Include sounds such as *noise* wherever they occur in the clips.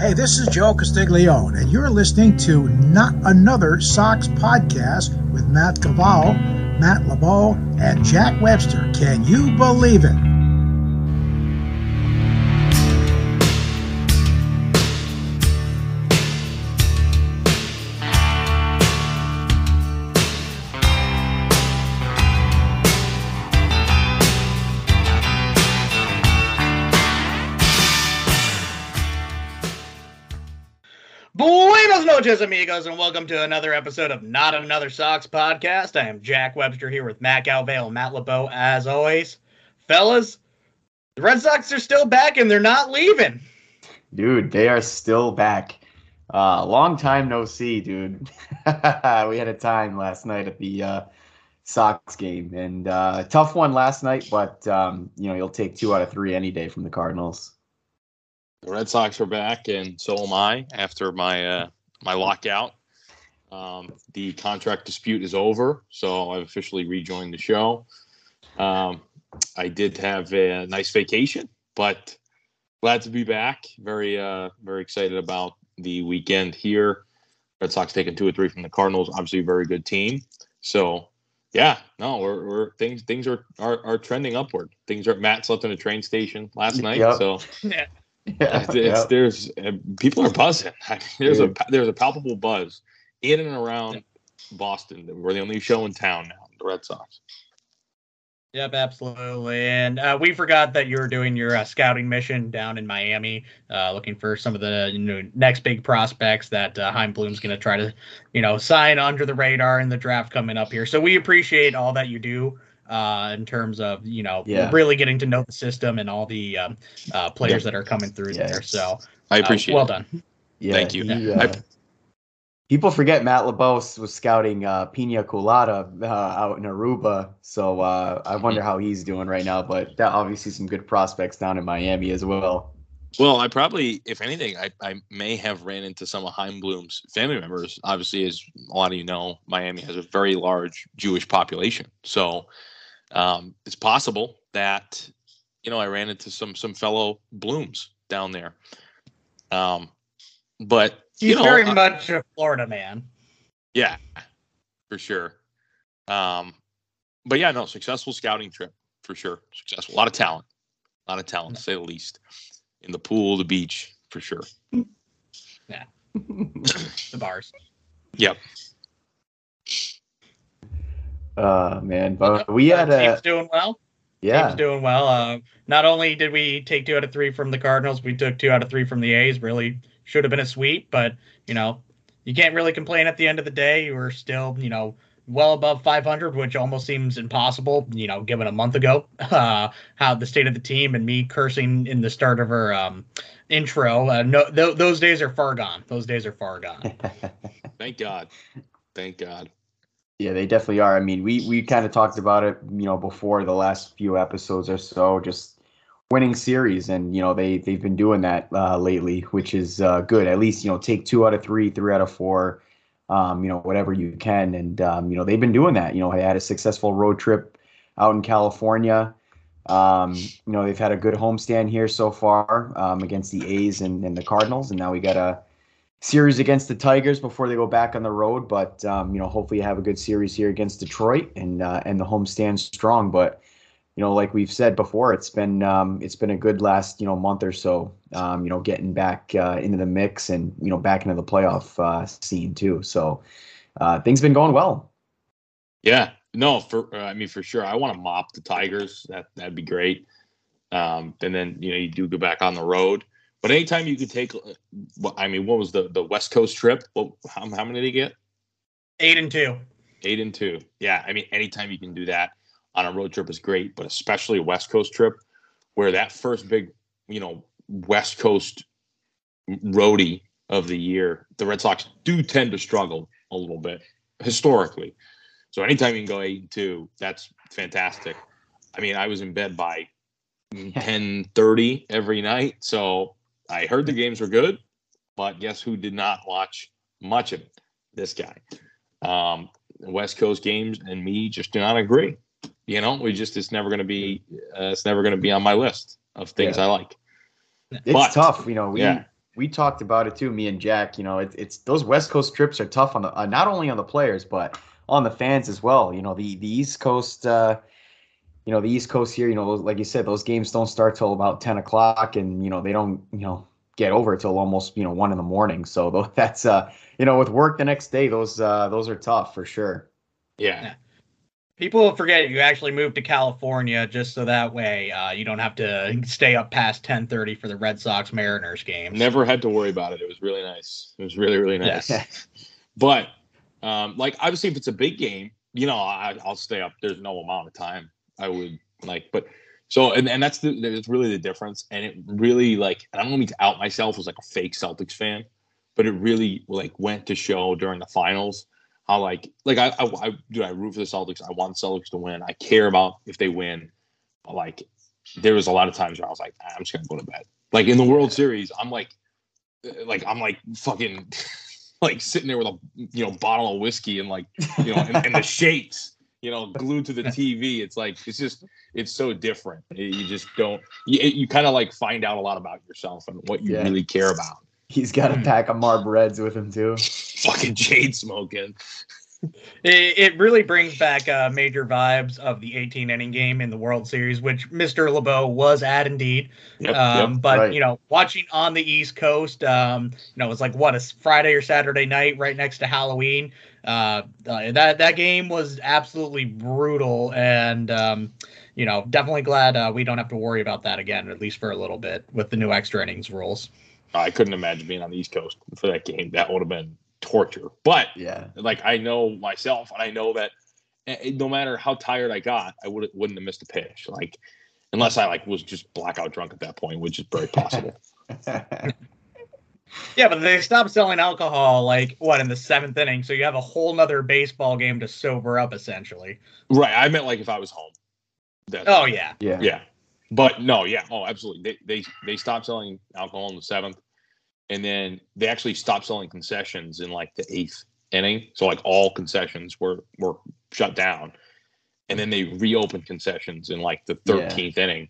Hey, this is Joe Castiglione, and you're listening to Not Another Sox podcast with Matt Cavallo, Matt LeBeau, and Jack Webster. Can you believe it? Noches, amigos, and welcome to another episode of Not Another Sox podcast. I am Jack Webster here with Matt Galvale and Matt LeBeau, as always. Fellas, the Red Sox are still back and they're not leaving. Dude, they are still back. Uh, long time no see, dude. *laughs* we had a time last night at the uh, Sox game, and uh, tough one last night, but um, you know you'll take two out of three any day from the Cardinals. The Red Sox are back, and so am I after my uh, my lockout. Um, the contract dispute is over, so I've officially rejoined the show. Um, I did have a nice vacation, but glad to be back. Very uh, very excited about the weekend here. Red Sox taking two or three from the Cardinals. Obviously, a very good team. So yeah, no, we're, we're things things are, are are trending upward. Things are Matt slept in a train station last night, Yep. so *laughs* Yeah. Yeah, it's, yep. there's uh, people are buzzing. *laughs* I mean, there's Dude. a there's a palpable buzz in and around Boston. We're the only show in town now. The Red Sox. Yep, absolutely. And uh, we forgot that you were doing your uh, scouting mission down in Miami, uh, looking for some of the you know, next big prospects that uh, Chaim Bloom's going to try to, you know, sign under the radar in the draft coming up here. So we appreciate all that you do uh, in terms of, you know, Yeah. really getting to know the system and all the um, uh, players that are coming through Yeah, there. So I uh, appreciate. well it. done. Yeah, Thank you. he, I- uh, people forget Matt LeBeau was scouting uh, Pina Colada uh, out in Aruba, so uh, I wonder how he's doing right now. But that obviously some good prospects down in Miami as well. Well, I probably, if anything, I, I may have ran into some of Chaim Bloom's family members. Obviously, as a lot of you know, Miami has a very large Jewish population, so um, it's possible that you know I ran into some some fellow Blooms down there. Um, but He's you know, very I- much a Florida man. yeah, for sure. Um, but yeah, no, successful scouting trip for sure. Successful, a lot of talent, a lot of talent to say the least. In the pool, the beach, for sure. Yeah, *laughs* the bars. Yep. Uh man, but we had Team's a doing well. yeah. Team's doing well. Uh, not only did we take two out of three from the Cardinals, we took two out of three from the A's. Really should have been a sweep, but you know, you can't really complain at the end of the day. You were still, you know, well above 500, which almost seems impossible, you know, given a month ago, *laughs* uh, how the state of the team and me cursing in the start of our um, intro. Uh, no, th- those days are far gone. Those days are far gone. *laughs* Thank God. Thank God. Yeah, they definitely are. I mean, we we kind of talked about it, you know, before the last few episodes or so, just winning series, and you know they they've been doing that uh, lately, which is uh, good. At least you know take two out of three, three out of four, um, you know whatever you can, and um, you know they've been doing that. You know, they had a successful road trip out in California. Um, you know they've had a good homestand here so far um, against the A's and, and the Cardinals, and now we got a series against the Tigers before they go back on the road. But um, you know, hopefully, you have a good series here against Detroit and uh, and the home stand strong. But you know, like we've said before, it's been um, it's been a good last you know month or so. Um, you know, getting back uh, into the mix and you know back into the playoff uh, scene too. So uh, things been going well. Yeah. No, for uh, I mean for sure. I want to mop the Tigers. That that'd be great. Um, and then you know you do go back on the road. But anytime you could take, uh, I mean, what was the the West Coast trip? What, how, how many did he get? Eight and two. Eight and two. Yeah, I mean, anytime you can do that on a road trip is great, but especially a West Coast trip, where that first big, you know, West Coast roadie of the year, the Red Sox do tend to struggle a little bit historically. So anytime you can go eight and two, that's fantastic. I mean, I was in bed by *laughs* ten thirty every night, so I heard the games were good, but guess who did not watch much of it? This guy. Um, West Coast games and me just do not agree. You know, we just it's never going to be uh, it's never going to be on my list of things Yeah. I like. It's But- tough, you know. We yeah. we talked about it too, me and Jack. You know, it's it's those West Coast trips are tough on the uh, not only on the players but on the fans as well. You know, the the East Coast. Uh, you know, the East Coast here. You know, like you said, those games don't start till about ten o'clock, and you know they don't. You know, get over till almost you know one in the morning. So *laughs* that's uh you know with work the next day, those uh those are tough for sure. Yeah. yeah. People forget you actually moved to California just so that way uh, you don't have to stay up past 10:30 for the Red Sox Mariners games. Never had to worry about it. It was really nice. It was really really nice. Yeah. *laughs* but um, like obviously, if it's a big game, you know, I, will stay up. There's no amount of time I would like, but so and, and that's the that's really the difference. And it really like I don't mean to out myself as like a fake Celtics fan, but it really like went to show during the finals how like like I I, I do I root for the Celtics. I want Celtics to win. I care about if they win. Like there was a lot of times where I was like, ah, I'm just gonna go to bed. Like in the World Series, I'm like uh, like I'm like fucking *laughs* like sitting there with a you know bottle of whiskey and like you know and, and the shakes you know *laughs* glued to the TV. It's like it's just it's so different. You just don't you, you kind of like find out a lot about yourself and what you yeah. really care about. He's got a hmm. pack of Marb Reds with him too. *laughs* Fucking chain smoking. It, it really brings back uh, major vibes of the 18 inning game in the World Series, which Mr. LeBeau was at indeed. Yep, um, yep, but right. you know, watching on the East Coast, um, you know, it was like what a Friday or Saturday night, right next to Halloween. Uh, uh, that that game was absolutely brutal, and um, you know, definitely glad uh, we don't have to worry about that again, at least for a little bit, with the new extra innings rules. I couldn't imagine being on the East Coast for that game. That would have been torture. But yeah, like I know myself, and I know that eh, eh, no matter how tired I got, I would wouldn't have missed a pitch. Like unless I like was just blackout drunk at that point, which is very possible. *laughs* yeah, but they stopped selling alcohol like what in the seventh inning, so you have a whole nother baseball game to sober up essentially. Right. I meant like if I was home. oh yeah. Yeah. Yeah. But no, yeah, oh, absolutely. They they they stopped selling alcohol in the seventh, and then they actually stopped selling concessions in like the eighth inning. So like all concessions were were shut down, and then they reopened concessions in like the thirteenth yeah. inning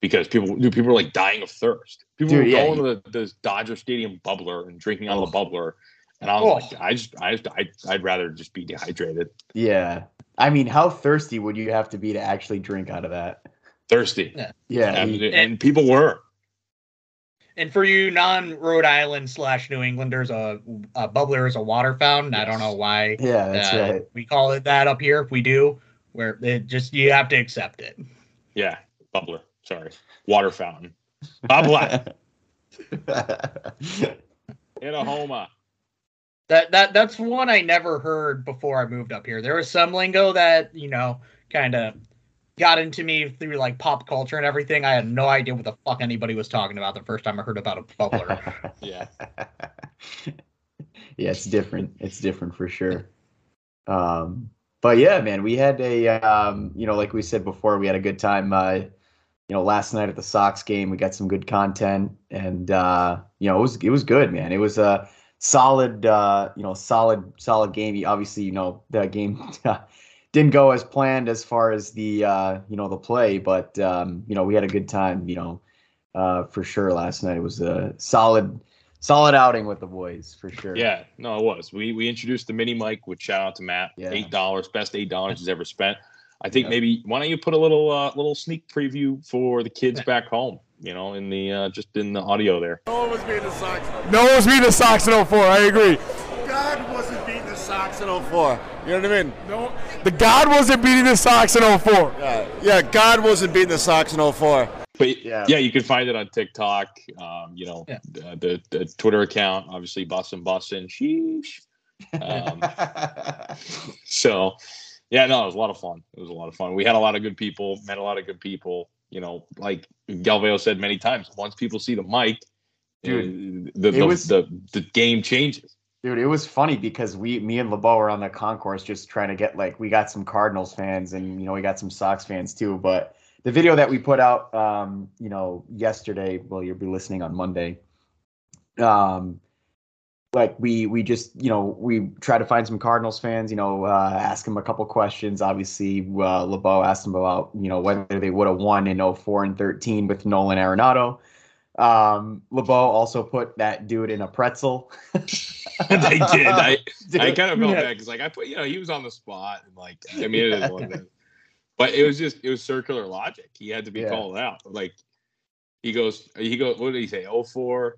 because people people were like dying of thirst. People Dude, were yeah, going to the, the Dodger Stadium bubbler and drinking out of the bubbler. And I was oh. like, I just, I just, I'd, I'd rather just be dehydrated. Yeah. I mean, how thirsty would you have to be to actually drink out of that? thirsty. Yeah, yeah, and, and, and people were. And for you non Rhode Island slash New Englanders, a, a bubbler is a water fountain. I don't know why. Yeah, that's uh, right. We call it that up here. If we do, where it just you have to accept it. Yeah, bubbler. Sorry, water fountain. Bubbler. *laughs* In a homa. That that that's one I never heard before I moved up here. There was some lingo that you know kind of got into me through like pop culture and everything. I had no idea what the fuck anybody was talking about the first time I heard about a bubbler. *laughs* yeah. *laughs* yeah, it's different. It's different for sure. Um, but yeah, man, we had a um, you know, like we said before, we had a good time uh, you know, last night at the Sox game, we got some good content and uh, you know, it was it was good, man. It was a solid uh, you know, solid solid game. Obviously, you know, the game *laughs* didn't go as planned as far as the uh, you know the play, but um, you know we had a good time. You know, uh, for sure last night it was a solid solid outing with the boys for sure. Yeah, no, it was. We we introduced the mini mic, which shout out to Matt. Yeah. Eight dollars, best eight dollars he's ever spent. I think maybe why don't you put a little uh, little sneak preview for the kids back home? You know, in the uh, just in the audio there. No one was beating the Sox. No one was beating the Sox in 04. I agree. God wasn't beating the Sox in 04. You know what I mean? No. The God wasn't beating the Sox in 04. Yeah, yeah God wasn't beating the Sox in 04. But yeah, yeah you can find it on TikTok. Um, you know, yeah. the, the Twitter account, obviously, Boston, Boston. Sheesh. Um, *laughs* so, yeah, no, it was a lot of fun. It was a lot of fun. We had a lot of good people, met a lot of good people. You know, like Galveo said many times, once people see the mic, Dude, the, the, was, the, the game changes. Dude, it was funny because we, me and LeBeau were on the concourse just trying to get like we got some Cardinals fans and you know we got some Sox fans too. But the video that we put out, um, you know, yesterday, well, you'll be listening on Monday. Um, like we we just you know we try to find some Cardinals fans, you know, uh, ask them a couple questions. Obviously, uh, LeBeau asked them about you know whether they would have won in 04 and 13 with Nolan Arenado. Um, LeBeau also put that dude in a pretzel. *laughs* they did. I, *laughs* Dude. I kind of felt Yeah. bad because like I put you know he was on the spot and like I mean it is one thing, but it was just it was circular logic. He had to be Yeah. called out. Like he goes he goes what did he say? Oh four,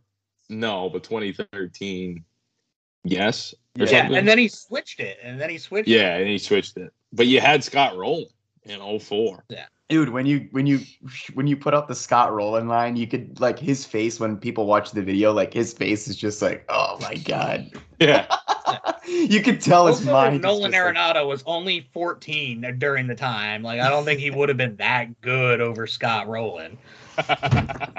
no, but 2013, yes. Or Yeah, Yeah, something? and then he switched it, and then he switched. yeah, and he switched it. But you had Scott Rolen in 04. Dude when you when you when you put up the scott Rolen line you could like his face when people watch the video like his face is just like oh my god Yeah, *laughs* you could tell his Also, mind Nolan just like- Arenado was only 14 during the time. Like, I don't think he would have been that good over Scott Rolen. *laughs*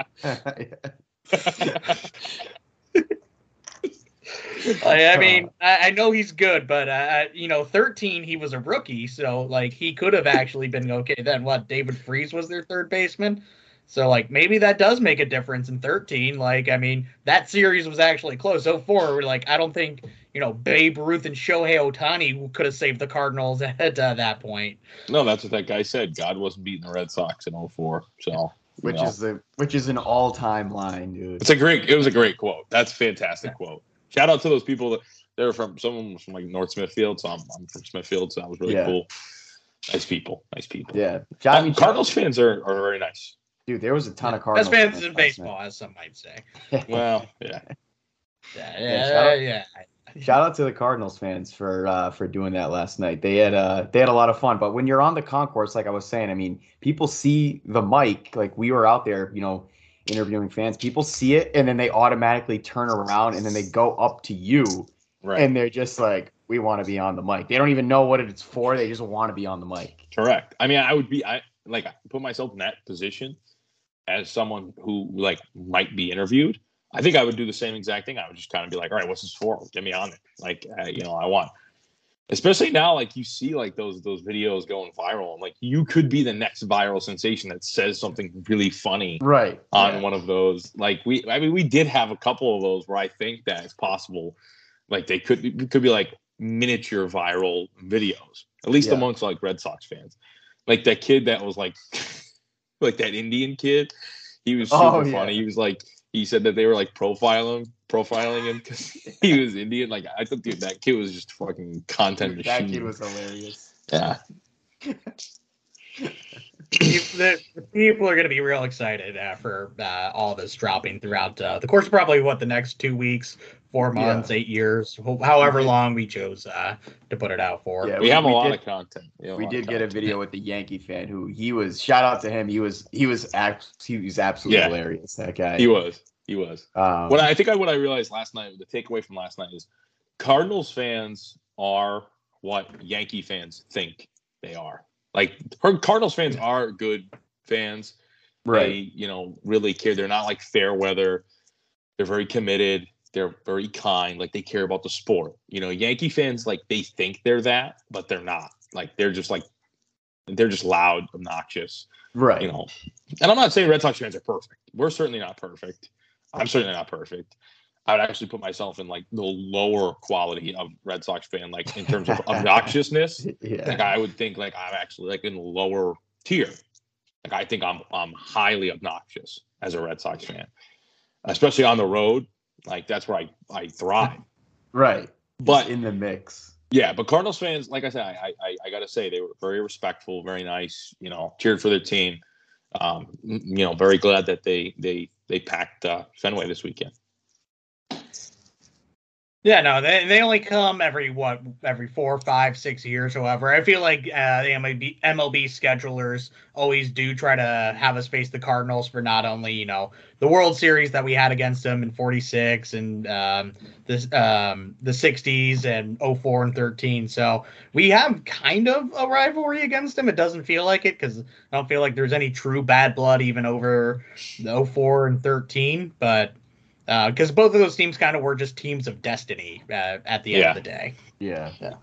*laughs* I, I mean, I, I know he's good, but uh, you know, 13 he was a rookie, so like he could have actually been okay. Then what? David Freese was their third baseman, so like maybe that does make a difference in 13. Like, I mean, that series was actually close. So four, like I don't think you know Babe Ruth and Shohei Ohtani could have saved the Cardinals *laughs* at uh, that point. no, that's what that guy said. God wasn't beating the Red Sox in 04. So you which know. is the which is an all-time line dude It's a great. It was a great quote. That's a fantastic quote. Shout out to those people that they're from. Someone was from like North Smithfield, so I'm, I'm from Smithfield, so that was really Yeah. cool. Nice people. Nice people. yeah I mean, Cardinals fans are, are very nice. dude there was a ton of Best cardinals fans fans in last baseball, as some might say. *laughs* Well, yeah. Yeah, Yeah, yeah, shout yeah. out- Shout out to the Cardinals fans for uh, for doing that last night. They had uh, they had a lot of fun. But when you're on the concourse, like I was saying, I mean, people see the mic. Like we were out there, you know, interviewing fans. People see it, and then they automatically turn around, and then they go up to you, Right. and they're just like, "We want to be on the mic." They don't even know what it's for. They just want to be on the mic. Correct. I mean, I would be. I like put myself in that position as someone who like might be interviewed. I think I would do the same exact thing. I would just kind of be like, "All right, what's this for? Get me on it." Like, uh, you know, I want. Especially now, like you see, like those those videos going viral, and like you could be the next viral sensation that says something really funny Right. on Yeah. one of those. Like we, I mean, we did have a couple of those where I think that it's possible. Like they could it could be like miniature viral videos, at least Yeah. amongst like Red Sox fans. Like that kid that was like, *laughs* like that Indian kid. He was oh, super Oh, yeah. funny. He was like, he said that they were like profiling profiling him because *laughs* he was Indian. Like I thought, dude, that kid was just fucking content That machine. kid was hilarious. yeah. People- the, the people are going to be real excited uh, for uh, all this dropping throughout uh, the course of probably what the next two weeks, four Yeah. months, eight years, however long we chose uh, to put it out for. Yeah, We, have a lot did- of content. We, we did of get a video with the Yankee fan who he was shout out to him. He was he was act he was absolutely Yeah. hilarious. That guy. He was. He was. Um, What I think I what I realized last night, the takeaway from last night is Cardinals fans are what Yankee fans think they are. Like her- Cardinals fans are good fans. right. They, you know, really care. They're not like fair weather. They're very committed. They're very kind. Like they care about the sport. You know, Yankee fans like they think they're that, but they're not. Like they're just like they're just loud, obnoxious right. you know, and I'm not saying Red Sox fans are perfect. We're certainly not perfect. I'm certainly not perfect. I would actually put myself in like the lower quality of Red Sox fan, like in terms of obnoxiousness. *laughs* yeah. Like I would think like I'm actually like in the lower tier. Like I think I'm I'm highly obnoxious as a Red Sox fan, especially on the road. Like that's where I I thrive. *laughs* Right. But Just in the mix. yeah, but Cardinals fans, like I said, I I, I got to say they were very respectful, very nice. You know, cheered for their team. Um, you know, very glad that they they they packed uh, Fenway this weekend. Yeah, no, they, they only come every what every four, five, six years, however. I feel like uh, the MLB, MLB schedulers always do try to have us face the Cardinals for not only you know the World Series that we had against them in '46 and um, this um, the '60s and 04 and 13. So we have kind of a rivalry against them. It doesn't feel like it because I don't feel like there's any true bad blood even over the 04 and 13, but because both of those teams kind of were just teams of destiny uh, at the end Yeah. of the day. Yeah. yeah.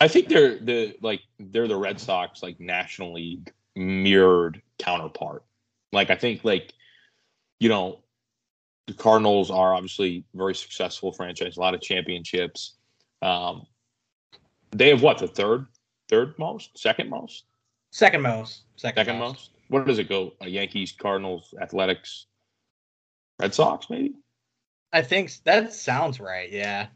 I think they're the like they're the Red Sox like National League mirrored counterpart. Like I think like you know the Cardinals are obviously very successful franchise, a lot of championships. Um, they have what the third, third most, second most, Second most. Second, second most. What does it go? Uh, Yankees, Cardinals, Athletics. Red Sox, maybe. I think that sounds right. Yeah.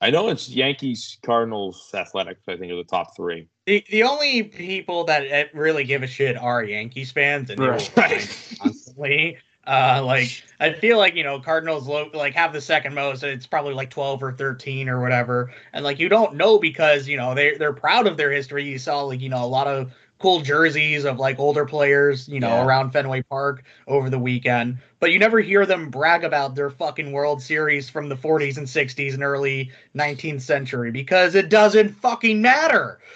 I know it's Yankees, Cardinals, Athletics. I think are the top three. The the only people that eh, really give a shit are Yankees fans, and Right. right. constantly. Uh, like I feel like you know Cardinals lo- like have the second most. It's probably like twelve or thirteen or whatever, and like you don't know because you know they they're proud of their history. You saw like you know a lot of cool jerseys of like older players, you know, Yeah. around Fenway Park over the weekend, but you never hear them brag about their fucking World Series from the 40s and 60s and early 19th century because it doesn't fucking matter. *laughs*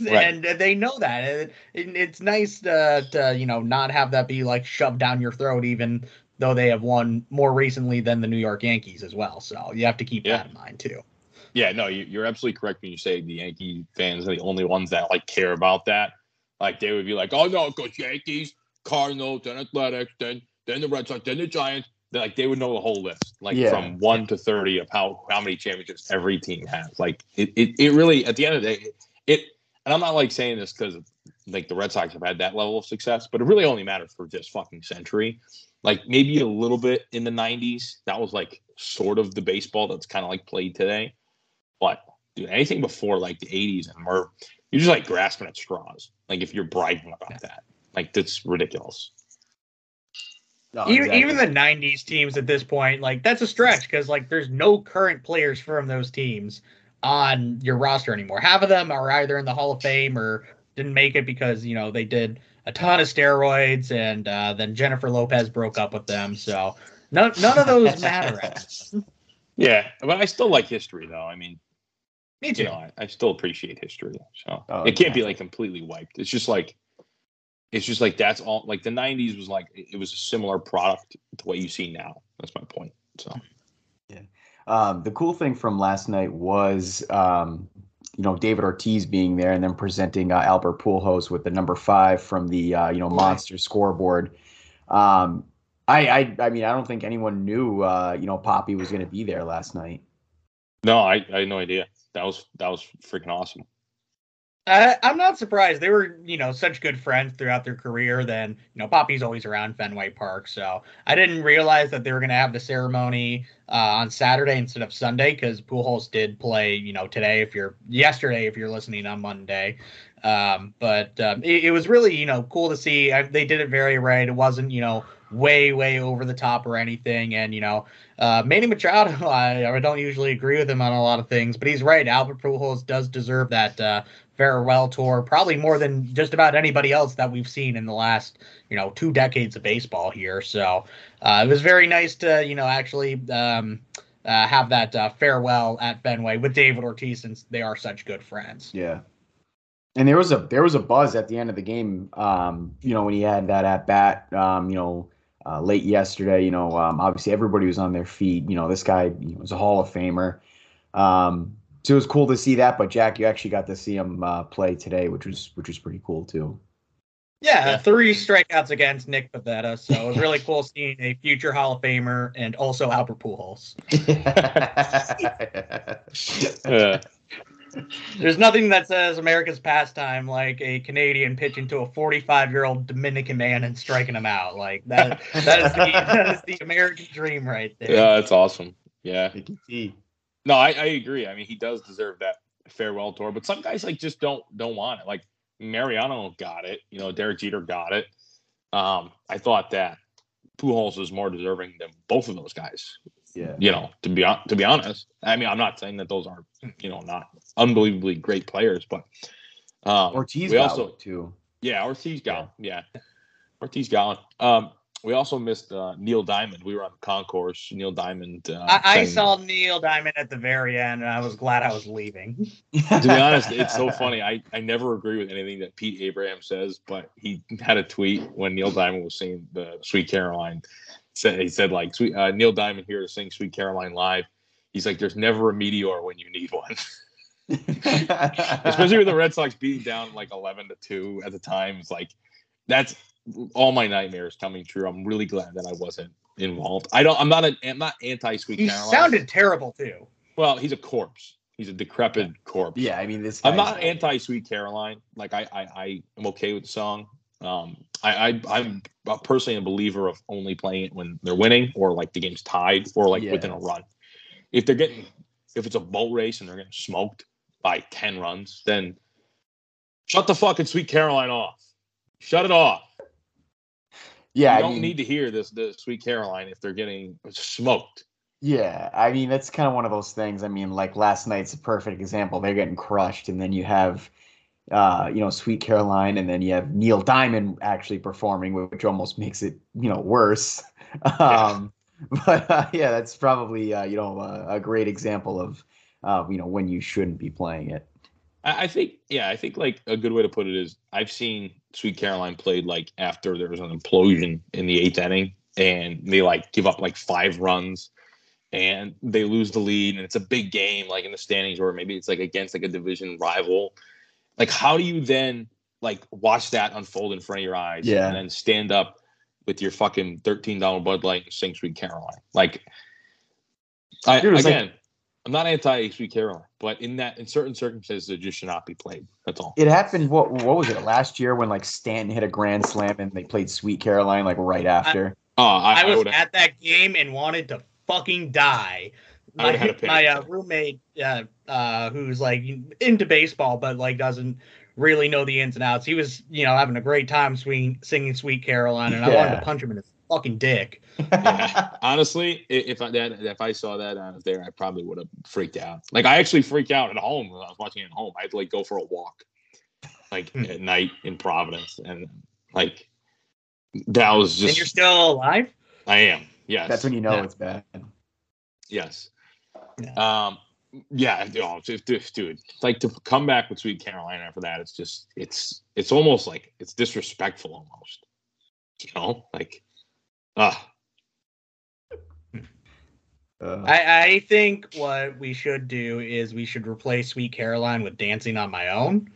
Right. and they know that. It, it- it's nice to, to, you know, not have that be like shoved down your throat, even though they have won more recently than the New York Yankees as well. So you have to keep Yeah. that in mind too. Yeah, no, you, you're absolutely correct when you say the Yankee fans are the only ones that like care about that. Like they would be like, "Oh no, it goes Yankees, Cardinals, then Athletics, then then the Red Sox, then the Giants." They're like they would know the whole list, like Yeah. from one to thirty of how how many championships every team has. Like it, it, it really at the end of the day, it. And I'm not like saying this because like the Red Sox have had that level of success, but it really only matters for this fucking century. Like maybe a little bit in the '90s, that was like sort of the baseball that's kind of like played today. But dude, anything before like the 80s and we're you're just like grasping at straws. Like if you're bragging about that, like that's ridiculous. No, even exactly. even the '90s teams at this point, like that's a stretch because like there's no current players from those teams on your roster anymore. Half of them are either in the Hall of Fame or didn't make it because you know they did a ton of steroids, and uh, then Jennifer Lopez broke up with them. So none none of those matter. *laughs* Yeah, but I still like history though. I mean, Me you too. know, I, I still appreciate history. So Oh, it can't be like completely wiped. It's just like it's just like that's all like the 90s was like it was a similar product to what you see now. That's my point. So Um, the cool thing from last night was, um, you know, David Ortiz being there and then presenting uh, Albert Pujols with the number five from the uh, you know monster scoreboard. Um, I, I I mean I don't think anyone knew uh, you know Poppy was going to be there last night. no, I, I had no idea. That was that was freaking awesome. I, I'm not surprised. They were, you know, such good friends throughout their career. Then, you know, Poppy's always around Fenway Park, so I didn't realize that they were going to have the ceremony uh, on Saturday instead of Sunday because Pujols did play, you know, today. If you're yesterday, if you're listening on Monday, um, but um, it, it was really, you know, cool to see. I, they did it very right. It wasn't, you know, way way over the top or anything. And you know, uh, Manny Machado, *laughs* I, I don't usually agree with him on a lot of things, but he's right. Albert Pujols does deserve that uh, farewell tour, probably more than just about anybody else that we've seen in the last you know two decades of baseball here. So uh, it was very nice to you know actually. Um, uh, have that uh, farewell at Fenway with David Ortiz since they are such good friends. Yeah. And there was a there was a buzz at the end of the game. Um, you know when he had that at bat. Um, you know. Uh, late yesterday, you know, um, obviously everybody was on their feet. You know, this guy you know, was a Hall of Famer. Um, so it was cool to see that. But Jack, you actually got to see him uh, play today, which was which was pretty cool too. Yeah, Yeah. three strikeouts against Nick Pivetta. So it was really cool seeing a future Hall of Famer and also Albert Pujols. *laughs* *laughs* Uh, There's nothing that says America's pastime like a Canadian pitching to a 45 year old Dominican man and striking him out. Like that. That is the *laughs* that is the American dream right there. yeah, that's awesome. Yeah. You. No, I, I agree. I mean, he does deserve that farewell tour, but some guys like just don't don't want it. Like Mariano got it, you know, Derek Jeter got it. Um, I thought that Pujols was more deserving than both of those guys. Yeah. You know, to be hon- to be honest, I mean, I'm not saying that those are you know not unbelievably great players, but um, Ortiz we got also too. yeah, Ortiz got yeah, Ortiz got one. Um, we also missed uh, Neil Diamond. We were on the concourse. Neil Diamond. Uh, I, I saw Neil Diamond at the very end, and I was glad I was leaving. *laughs* to be honest, it's so funny. I, I never agree with anything that Pete Abraham says, but he had a tweet when Neil Diamond was singing the Sweet Caroline. Said he said like Sweet uh, Neil Diamond here to sing Sweet Caroline live. He's like, there's never a meteor when you need one, *laughs* especially with the Red Sox beating down like eleven to two at the time. It's like that's all my nightmares coming true. I'm really glad that I wasn't involved. I don't. I'm not an. I'm not anti Sweet He Caroline. sounded terrible too. well. He's a corpse. He's a decrepit corpse. yeah, I mean this. I'm not old. anti Sweet Caroline. Like I, I, I am okay with the song. Um, I, I am personally a believer of only playing it when they're winning or like the game's tied or like yeah. within a run. If they're getting if it's a boat race and they're getting smoked by ten runs, then shut the fucking Sweet Caroline off. Shut it off. Yeah, you I don't mean, need to hear this the Sweet Caroline if they're getting smoked. Yeah, I mean that's kind of one of those things. I mean, like last night's a perfect example. They're getting crushed, and then you have uh, you know, Sweet Caroline, and then you have Neil Diamond actually performing, which almost makes it, you know, worse. *laughs* Um, but uh, yeah, that's probably uh, you know a great example of uh, you know when you shouldn't be playing it. I think, yeah, I think like a good way to put it is I've seen Sweet Caroline played like after there was an implosion in the eighth inning, and they like give up like five runs, and they lose the lead, and it's a big game, like in the standings, or maybe it's like against like a division rival, like how do you then like watch that unfold in front of your eyes yeah. and then stand up with your fucking $13 Bud Light and sing Sweet Caroline? Like I, Dude, again, like, I'm not anti Sweet Caroline, but in that in certain circumstances it just should not be played. That's all. It happened what what was it last year when like Stanton hit a grand slam and they played Sweet Caroline like right after? I, uh, I, I was at that game and wanted to fucking die my, my uh, roommate uh, uh, who's like into baseball but like doesn't really know the ins and outs. He was, you know, having a great time swing, singing "Sweet Caroline," and yeah. I wanted to punch him in his fucking dick. yeah. *laughs* Honestly, if I that if I saw that out there, I probably would have freaked out. Like I actually freaked out at home when I was watching it at home. I had to like go for a walk, like hmm. at night in Providence, and like that was just. And you're still alive. I am. Yes. That's when you know yeah. it's bad. Yes. Yeah. Um, yeah, oh, dude, like to come back with Sweet Caroline after that, it's just it's it's almost like it's disrespectful almost. You know, like ah. Uh, I, I think what we should do is we should replace Sweet Caroline with Dancing on My Own.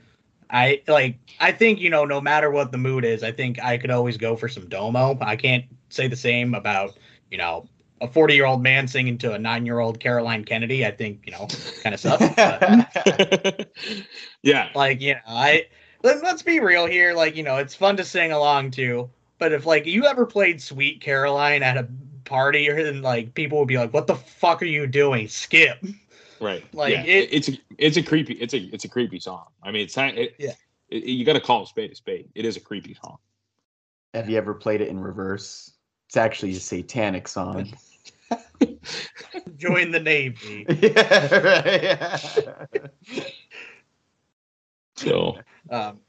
I like I think, you know, no matter what the mood is, I think I could always go for some Domo. I can't say the same about, you know, a 40 year old man singing to a nine year old Caroline Kennedy, I think, you know, kind of sucks. *laughs* *laughs* yeah. Like, you know, I, let, us be real here. Like, you know, it's fun to sing along to, but if like you ever played Sweet Caroline at a party or and like people would be like, what the fuck are you doing? Skip. Right. Like yeah. it, it's a, it's a creepy, it's a, it's a creepy song. I mean, it's, it, yeah, it, you got to call a spade a spade. It is a creepy song. Have you ever played it in reverse? It's actually a satanic song. *laughs* Join the Navy. *laughs* Yeah, right. Yeah. *laughs* so, um,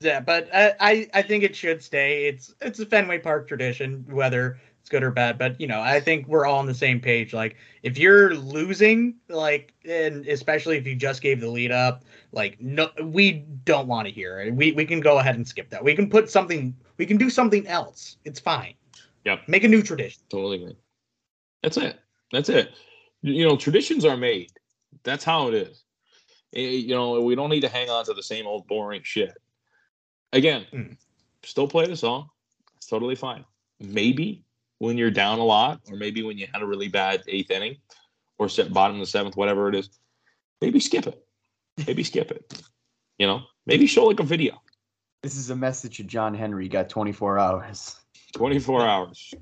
yeah, but I, I, I think it should stay. It's it's a Fenway Park tradition, whether it's good or bad. But you know, I think we're all on the same page. Like, if you're losing, like, and especially if you just gave the lead up, like, no, we don't want to hear it. We we can go ahead and skip that. We can put something. We can do something else. It's fine. Yep. Make a new tradition. Totally agree. That's it. That's it. You know, traditions are made. That's how it is. Eh, you know, we don't need to hang on to the same old boring shit. Again, mm. still play the song. It's totally fine. Maybe when you're down a lot, or maybe when you had a really bad eighth inning, or set bottom of the seventh, whatever it is, maybe skip it. Maybe skip it. You know, maybe show like a video. This is a message to John Henry. You Got 24 hours. 24 *laughs* hours.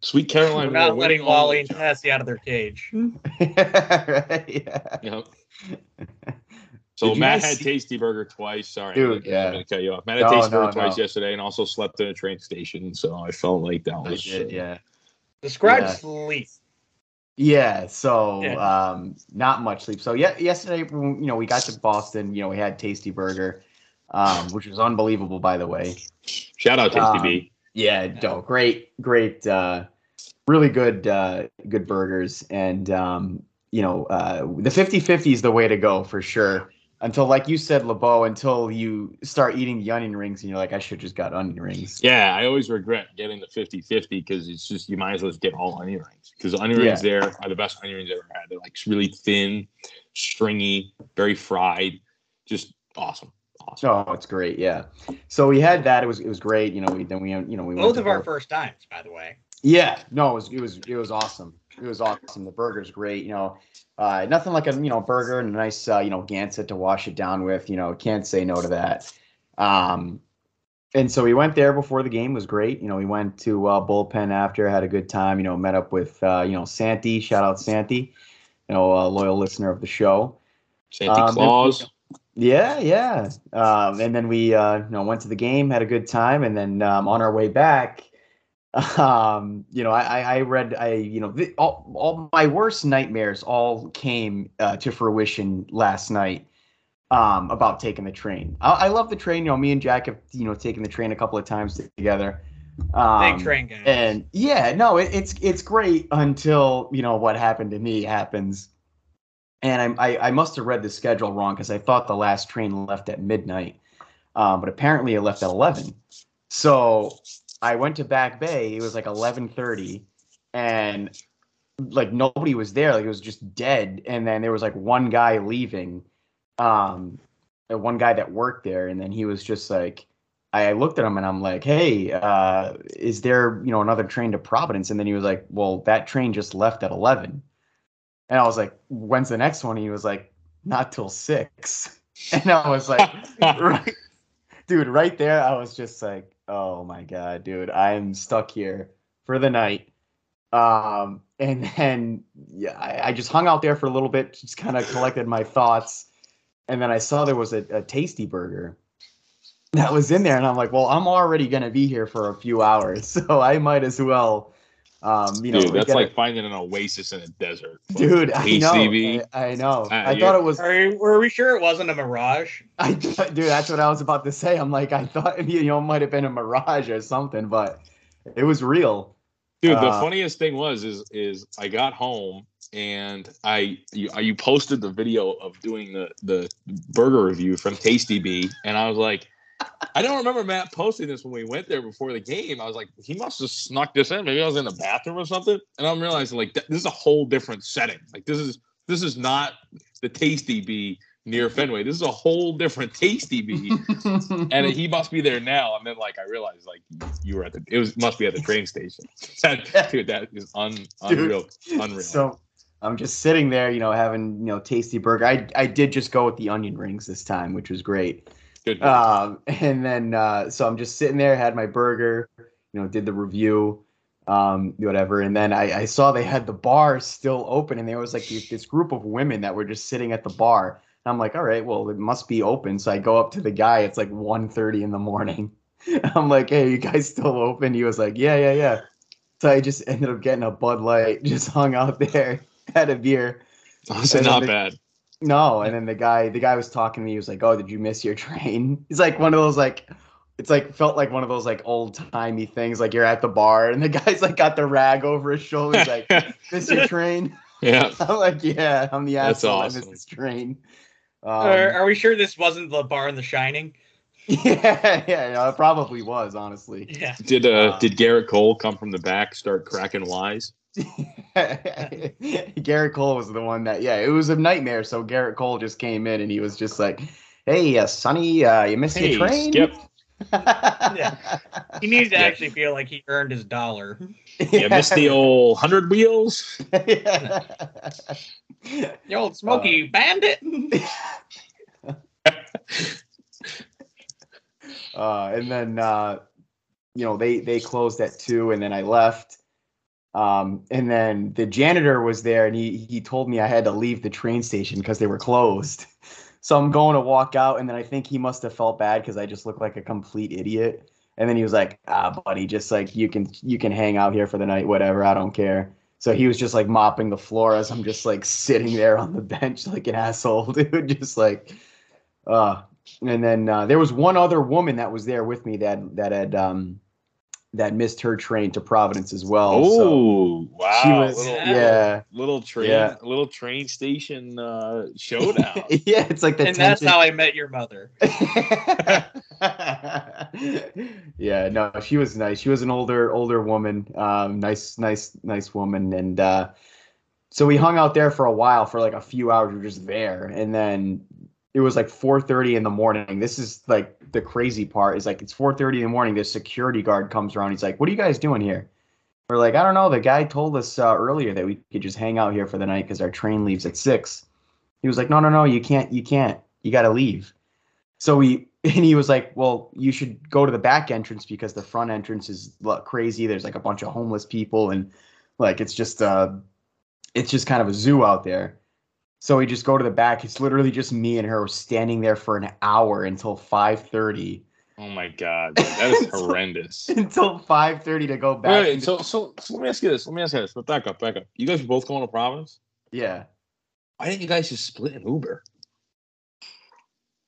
Sweet Caroline. We're not letting Wally and Cassie out of their cage. right, *laughs* yeah. Yep. So Matt had see- Tasty Burger twice. Sorry, Dude, I'm, yeah. I'm gonna cut you off. Matt had no, Tasty no, Burger twice no. yesterday, and also slept in a train station. So I felt like that was did, yeah. Describe yeah. sleep. Yeah, so yeah. um, not much sleep. So yeah, yesterday, you know, we got to Boston. You know, we had Tasty Burger, um, which was unbelievable, by the way. Shout out Tasty um, B. Yeah, no, great, great, uh, really good, uh, good burgers, and um, you know, uh, the 50-50 is the way to go for sure. Until, like you said, LeBeau, until you start eating the onion rings, and you're like, I should just got onion rings. Yeah, I always regret getting the 50-50 because it's just you might as well just get all onion rings because the onion yeah. rings there are the best onion rings I've ever had. They're like really thin, stringy, very fried, just awesome awesome. Oh, it's great. Yeah. So we had that. It was it was great. You know, we then we you know we went both of our first times, by the way. Yeah. No, it was it was it was awesome. It was awesome. The burger's great. You know, uh, nothing like a you know burger and a nice uh, you know Gansett to wash it down with. You know, can't say no to that. Um, and so we went there before the game was great. You know, we went to uh, bullpen after, had a good time. You know, met up with uh, you know Santi. Shout out Santi, you know, a loyal listener of the show. Santa Um, Claus. Yeah, yeah. Um, and then we uh, you know went to the game, had a good time, and then um, on our way back, *laughs* um, you know, I, I read I you know the, all all my worst nightmares all came uh, to fruition last night. Um, about taking the train. I, I love the train. You know, me and Jack have you know taken the train a couple of times together. Um, Big train guys. and yeah, no, it, it's it's great until you know what happened to me happens, and I I, I must have read the schedule wrong because I thought the last train left at midnight, um, but apparently it left at eleven. So I went to Back Bay. It was like eleven thirty, and like nobody was there. Like it was just dead. And then there was like one guy leaving, um, uh, one guy that worked there, and then he was just like. I looked at him and I'm like, "Hey, uh, is there you know another train to Providence?" And then he was like, "Well, that train just left at 11." And I was like, "When's the next one?" And he was like, "Not till 6." *laughs* And I was like, "Right, dude, right there." I was just like, "Oh my god, dude, I'm stuck here for the night." Um, and then yeah, I, I just hung out there for a little bit, just kind of collected my thoughts, and then I saw there was a, a tasty burger that was in there and i'm like well i'm already going to be here for a few hours *laughs* so i might as well um you know Dude, that's get a- like finding an oasis in a desert. *laughs* dude i know. I, I know. Uh, i you- thought it was Are you, were we sure it wasn't a mirage? *laughs* I, dude that's what i was about to say. I'm like i thought *laughs* you know it might have been a mirage or something but it was real. Dude, the Uh, funniest thing was is is I got home and I you, you posted the video of doing the the burger review from Tasty Bee, and I was like, I don't remember Matt posting this when we went there before the game. I was like, he must have snuck this in. Maybe I was in the bathroom or something, and I'm realizing like th- this is a whole different setting. Like this is this is not the Tasty Bee near Fenway. This is a whole different Tasty Bee and he *laughs* must be there now. And then like I realized like you were at the it was must be at the train station. *laughs* That, dude, that is un, Dude. unreal, unreal. so i'm just sitting there you know having you know tasty burger i i did just go with the onion rings this time which was great Good. um, *laughs* and then uh, so I'm just sitting there, had my burger, you know, did the review, um, whatever, and then I, I saw they had the bar still open, and there was like this, group of women that were just sitting at the bar. And I'm like, all right, well, it must be open. So I go up to the guy. It's like 1.30 in the morning. *laughs* I'm like, hey, you guys still open? He was like, yeah, yeah, yeah. So I just *laughs* ended up getting a Bud Light, just hung out there, had a beer. Then not the- bad. No, and then the guy, the guy was talking to me. He was like, "Oh, did you miss your *laughs* train?" He's like one of those like, it's like felt like one of those like old timey things. Like you're at the bar, and the *laughs* guy's like got the rag over his shoulder. He's like, *laughs* "Miss your train?" yeah. I'm like, "Yeah, I'm the That's asshole. I awesome. missed this train." Um, are, are we sure this wasn't the bar in The Shining? yeah, yeah, no, it probably was honestly. Yeah. Did uh, Uh, did Gerrit Cole come from the back, start cracking wise? *laughs* Gerrit Cole was the one that, yeah, it was a nightmare. So Garrett Cole just came in and he was just like, "Hey, uh, Sonny, uh, you missed Hey, your train." Skip. yeah. *laughs* He needs to Yeah. actually feel like he earned his dollar. You missed the old hundred wheels. yeah. *laughs* The old Smoky Bandit. uh, and then uh, you know they they closed at two, and then I left. Um, and then the janitor was there, and he he told me I had to leave the train station because they were closed. *laughs* So I'm going to walk out, and then I think he must have felt bad because I just looked like a complete idiot. And then he was like, "Ah, buddy, just like you can you can hang out here for the night, whatever. I don't care." So he was just like mopping the floor as I'm just like sitting there on the *laughs* bench like an asshole, *laughs* dude. Just like, uh, and then uh, there was one other woman that was there with me that that had um that missed her train to Providence as well. so Oh wow! she was little, yeah little train, Yeah. little train station uh, showdown. *laughs* yeah. It's like the and that's how I met your mother. *laughs* yeah, no, she was nice. She was an older older woman, um, nice, nice, nice woman, and uh, so we hung out there for a while for like a few hours. We were just there, and then it was like 4:30 in the morning. This is like the crazy part is like it's 4:30 in the morning. This security guard comes around. He's like, "What are you guys doing here?" We're like, "I don't know. The guy told us uh, earlier that we could just hang out here for the night because our train leaves at six. He was like, "No, no, no. You can't. You can't. You got to leave." So we *laughs* and he was like, "Well, you should go to the back entrance because the front entrance is crazy. There's like a bunch of homeless people and like it's just uh it's just kind of a zoo out there." So we just go to the back. It's literally just me and her standing there for an hour until 5:30. Oh my god, that is *laughs* horrendous. until 5:30 to go back. Wait, wait, so, so so let me ask you this. Let me ask you this. But back up, back up. You guys were both going to Providence. yeah. Why didn't you guys just split an Uber?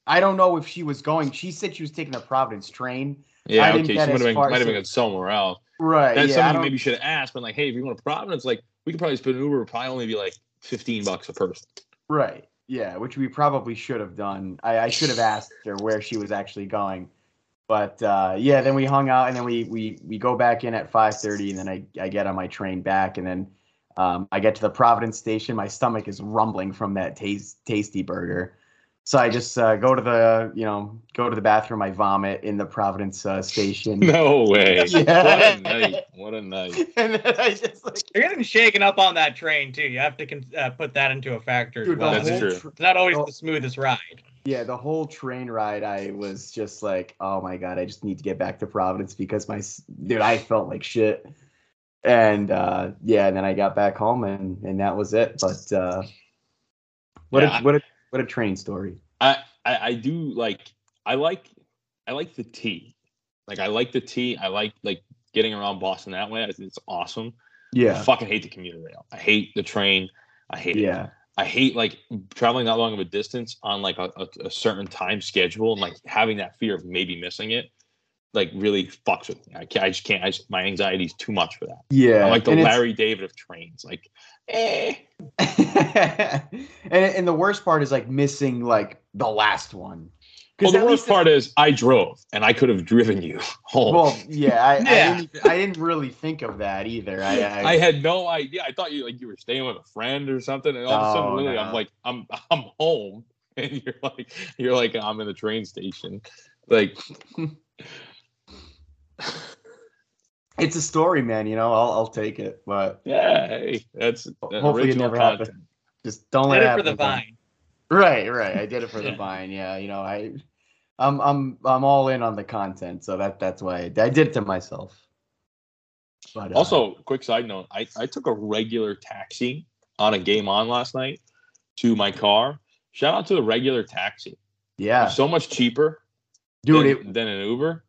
I don't know if she was going. She said she was taking the Providence train. Yeah, okay. She might have been might have been somewhere else. Right. That's yeah, something you maybe should have asked. But like, hey, if you want to Providence, like we could probably split an Uber. Probably only be like fifteen bucks a person. Right. Yeah, which we probably should have done. I, I should have asked her where she was actually going. But uh, yeah, then we hung out and then we we we go back in at 5:30 and then I I get on my train back and then um, I get to the Providence station. My stomach is rumbling from that taste, tasty burger. So I just uh, go to the you know go to the bathroom. I vomit in the Providence uh, station. *laughs* No way. *laughs* Yeah. What a night. What a night. *laughs* and then I just like You're getting shaken up on that train too. You have to con- uh, put that into a factor. as dude, well. That's true. tr- It's not always Oh. the smoothest ride. Yeah, the whole train ride, I was just like, oh my god, I just need to get back to Providence because my dude, I felt like shit. And uh, yeah, and then I got back home, and and that was it. But uh, what Yeah, I- a what a what a train story. I, I I do like I like I like the T. Like I like the T. I like like getting around Boston that way. I think it's awesome. Yeah. I fucking hate the commuter rail. I hate the train. I hate it. yeah, I hate like traveling that long of a distance on like a, a, a certain time schedule and like having that fear of maybe missing it. Like really fucks with me. I can't. I just can't. I just, my anxiety is too much for that. yeah. I'm like the Larry David of trains. Like, eh. *laughs* and and the worst part is like missing like the last one. Well, the worst part is I drove and I could have driven you *laughs* home. Well, yeah, I, Yeah. I, didn't, I didn't really think of that either. I, *laughs* I, I had no idea. I thought you like you were staying with a friend or something, and all of a sudden, Oh, literally, no. I'm like, I'm I'm home, and you're like, you're like, I'm in the train station, like, it's a story, man. You know, I'll I'll take it, but yeah, hey, that's that Hopefully it never content. happens. just don't let Did it it for the vine. Right, right. I did it for the *laughs* vine. Yeah, you know, I, I'm, I'm, I'm all in on the content, so that that's why I, I did it to myself. But uh, Also, quick side note: I I took a regular taxi on a game on last night to my car. Shout out to the regular taxi. yeah, So much cheaper, dude. than, It, than an Uber.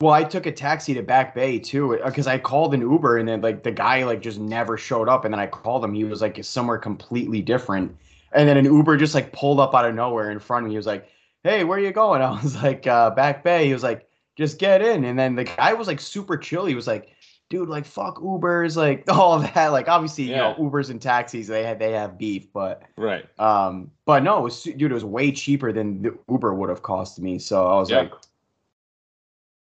Well, I took a taxi to Back Bay too, because I called an Uber, and then like the guy like just never showed up, and then I called him. He was like somewhere completely different, and then an Uber just like pulled up out of nowhere in front of me. He was like, "Hey, where are you going?" *laughs* I was like, uh, "Back Bay." He was like, "Just get in," and then the guy was like super chill. He was like. Dude, like fuck Ubers, *laughs* like all that. Like obviously, you know, Ubers and taxis, they have they have beef, but Right. um, but no, it was dude, it was way cheaper than the Uber would have cost me. So I was Yeah. like,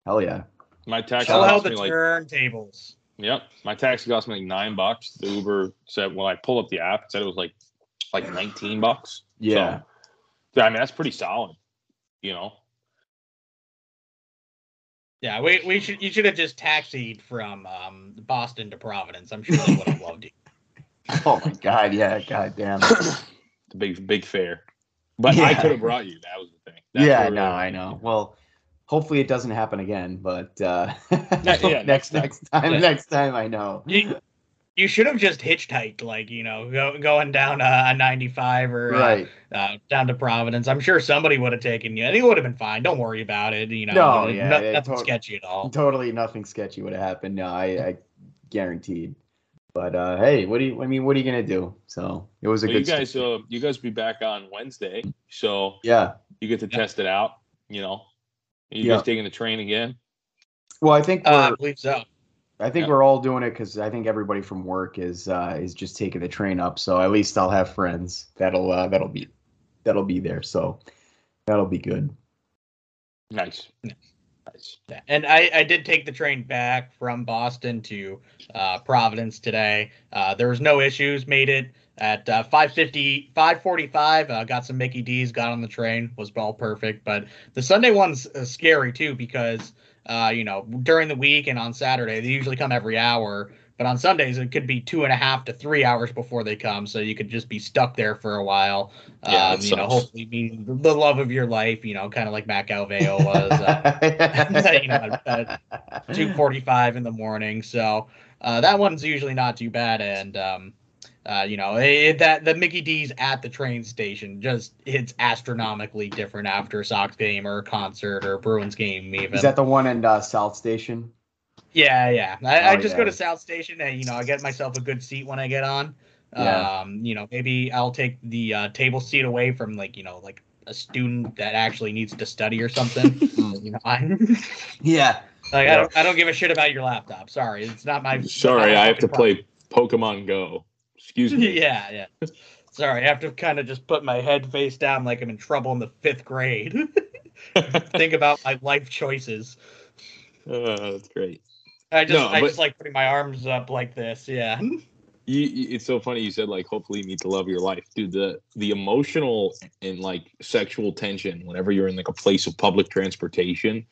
hell yeah. My taxi Show out cost the me like turntables. Yep. My taxi cost me like nine bucks. The Uber said when I pulled up the app, it said it was like like nineteen bucks. Yeah. So, I mean that's pretty solid. You know. Yeah, we, we should you should have just taxied from um, Boston to Providence. I'm sure they would have loved you. *laughs* Oh my god, yeah, god damn. *coughs* the big big fair. But I could have brought you. That was the thing. That's yeah, what no, really- I know. Well, hopefully it doesn't happen again, but uh yeah, *laughs* next next next time Yeah. next time I know. You, you should have just hitchhiked, like you know, go, going down a, a 95 or uh, Right. uh, down to Providence. I'm sure somebody would have taken you, and it would have been fine. Don't worry about it. You know, No, no, yeah, it nothing tot- sketchy at all. Totally nothing sketchy would have happened. No, I, I guaranteed. But uh hey, what do you I mean, what are you gonna do? So it was a Well, you good guys, story. uh, you guys be back on Wednesday, so yeah. you get to Yeah. test it out. You know, you Yeah. guys taking the train again? Well, I think Uh, I believe so. I think Yeah. we're all doing it because I think everybody from work is uh, is just taking the train up. So at least I'll have friends that'll uh, that'll be that'll be there. So that'll be good. Nice, Yeah. nice. Yeah, And I, I did take the train back from Boston to uh, Providence today. Uh, there was no issues. Made it at uh, 550, 545. Uh, got some Mickey D's. Got on the train. Was all perfect. But the Sunday one's uh, scary too because uh, you know during the week and on Saturday they usually come every hour But on Sundays, it could be two and a half to three hours before they come, so you could just be stuck there for a while. Yeah, um, you know, hopefully meeting the love of your life. You know, kind of like Matt Galveo was. Uh, *laughs* *laughs* you know, two forty-five in the morning. So uh, that one's usually not too bad, and um, uh, you know it, that the Mickey D's at the train station just hits astronomically different after a Sox game or a concert or a Bruins game. Even Is that the one in uh, South Station? yeah, yeah. I, I Oh, just yeah. go to South Station and you know I get myself a good seat when I get on. Yeah. Um, you know maybe I'll take the uh, table seat away from like you know like a student that actually needs to study or something. *laughs* you know, I, *laughs* Yeah. Like Yeah. I don't, I don't give a shit about your laptop. Sorry, it's not my. Sorry, not my I have to fucking play Pokemon Go. Excuse *laughs* me. yeah, yeah. Sorry, I have to kind of just put my head face down like I'm in trouble in the fifth grade. *laughs* Think about my life choices. Uh, that's great. I just, No, I but- just like putting my arms up like this. Yeah. You, you- it's so funny you said like hopefully you meet the love of your life dude the the emotional and like sexual tension whenever you're in like a place of public transportation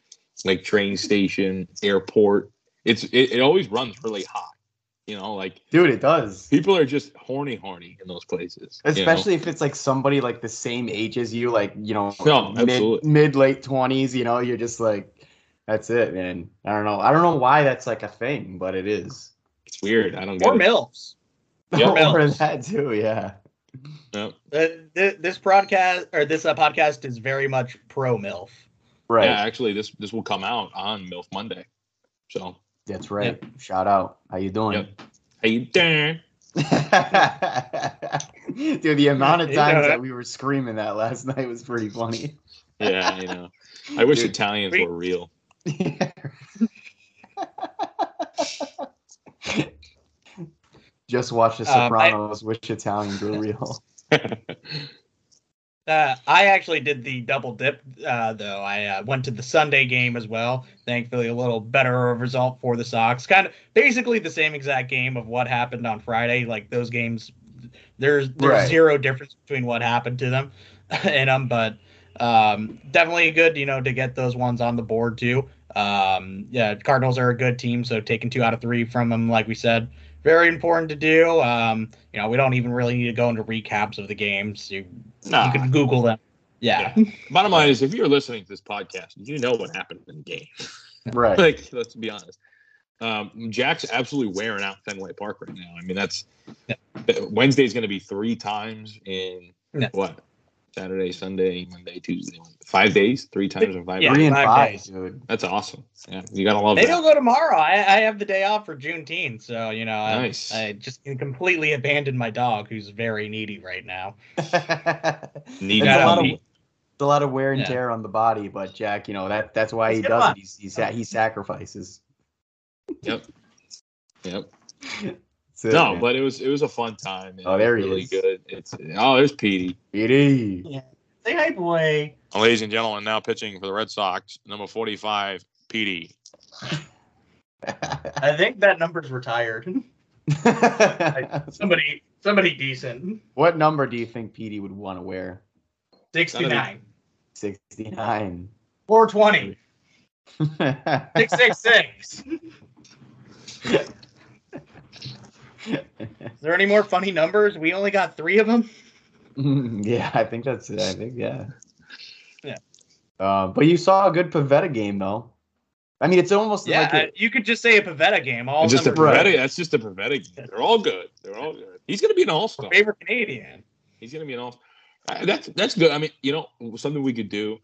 like train station airport it's it, it always runs really hot you know like Dude, it does. people are just horny horny in those places you know? Especially if it's like somebody like the same age as you, like, you know, No, mid mid late twenties, you know, you're just like that's it, man. I don't know. I don't know why that's like a thing, but it is. it's weird i don't get Or it. milfs. *laughs* Yeah. or Mills. that too, yeah. Yep. Uh, th- this broadcast or this uh, podcast is very much pro milf. Right. yeah actually this this will come out on milf monday so That's right. Shout out. How you doing? Yep. you dang. *laughs* Dude, the amount of You times know that we were screaming that last *laughs* night was pretty funny. yeah you know i wish Dude, italians were real *laughs* Just watch The Um, I- Sopranos, which Italians were real. Uh, I actually did the double dip, uh, though. I uh, went to the Sunday game as well. Thankfully, a little better of result for the Sox. Kind of basically the same exact game of what happened on Friday. Like those games, there's there's Right. zero difference between what happened to them *laughs* and them. But um, definitely good, you know, to get those ones on the board too. Um, yeah, Cardinals are a good team, so taking two out of three from them, like we said, very important to do. Um, you know, we don't even really need to go into recaps of the games. You Nah. you can Google that. Yeah. Bottom line is, if you're listening to this podcast, you know what happened in the game. *laughs* Right. like, let's be honest. Um, Jack's absolutely wearing out Fenway Park right now. I mean, that's Wednesday's going to be three times in Yeah. what? Saturday, Sunday, Monday, Tuesday, five days, three times in five Yeah. days. Three and five five, days. dude. That's awesome. Yeah, you gotta love Maybe that. I'll go tomorrow. I, I have the day off for Juneteenth, so you know, I, Nice. I just completely abandoned my dog, who's very needy right now. *laughs* Need It's a lot of it's a lot of wear and Yeah. tear on the body, but Jack, you know that that's why Let's he does it. He's, he sa- he sacrifices. Yep. Yep. *laughs* That's it, No, man. but it was it was a fun time. and Oh, there it was he really is. good. It's oh, there's Petey. Petey. Yeah. Say hi, boy. Ladies and gentlemen, now pitching for the Red Sox, number 45, Petey. I think that number's retired. *laughs* somebody, somebody decent. what number do you think Petey would want to wear? Sixty-nine, Sixty-nine. four twenty, *laughs* six six six. *laughs* Is there any more funny numbers? We only got three of them. *laughs* yeah, I think that's it. I think yeah. Yeah. Uh, but you saw a good Pivetta game though. I mean, it's almost Yeah, like a- you could just say a Pivetta game. All It's just a numbers Right. Pivetta. That's just a Pivetta. game. They're all good. They're all good. He's gonna be an all star. favorite Canadian. He's gonna be an all. Uh, that's that's good. I mean, you know, something we could do.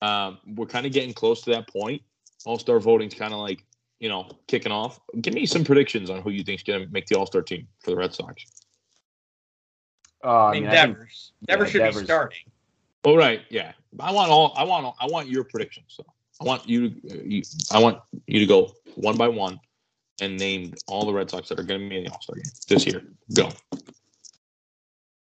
Um, we're kind of getting close to that point. All star voting's kind of like you know kicking off. Give me some predictions on who you think's gonna make the all star team for the Red Sox. uh, I I mean, mean, I think- Devers. Devers yeah, should Devers. be starting. Oh right, yeah. I want all. I want. all- I want your predictions. So I want you. To, you I want you to go one by one and name all the Red Sox that are going to be in the All Star game this year. Go.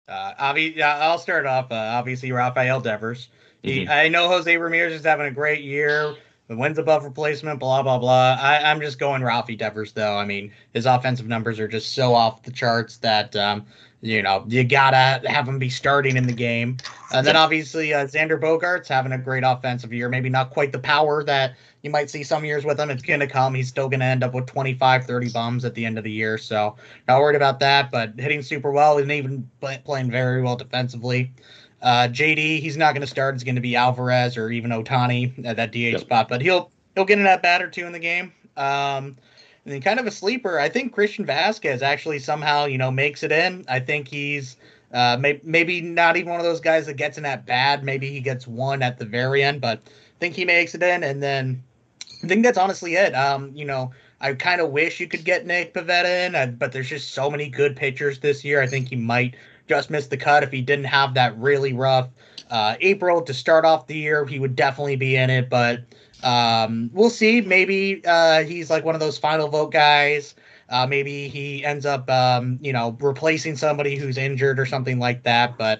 Uh, obvi- I'll start off. Uh, obviously, Rafael Devers. He, Mhm. I know Jose Ramirez is having a great year. The wins above replacement, blah blah blah. I, I'm just going Rafi Devers though. I mean, his offensive numbers are just so off the charts that um, you know you gotta have him be starting in the game. And then obviously uh, Xander Bogaerts having a great offensive year. Maybe not quite the power that you might see some years with him. It's gonna come. He's still gonna end up with 25, 30 bombs at the end of the year. So not worried about that. But hitting super well and even play, playing very well defensively. Uh, JD, he's not going to start. It's going to be Alvarez or even Ohtani at that DH yep. spot, but he'll he'll get in that bat or two in the game. Um, and then kind of a sleeper, I think Christian Vázquez actually somehow you know makes it in. I think he's uh, may, maybe not even one of those guys that gets in that bad. Maybe he gets one at the very end, but I think he makes it in. And then I think that's honestly it. Um, you know, I kind of wish you could get Nick Pivetta in, uh, but there's just so many good pitchers this year. I think he might just missed the cut. If he didn't have that really rough uh, April to start off the year, he would definitely be in it. But um, we'll see. Maybe uh, he's like one of those final vote guys. Uh, maybe he ends up, um, you know, replacing somebody who's injured or something like that. But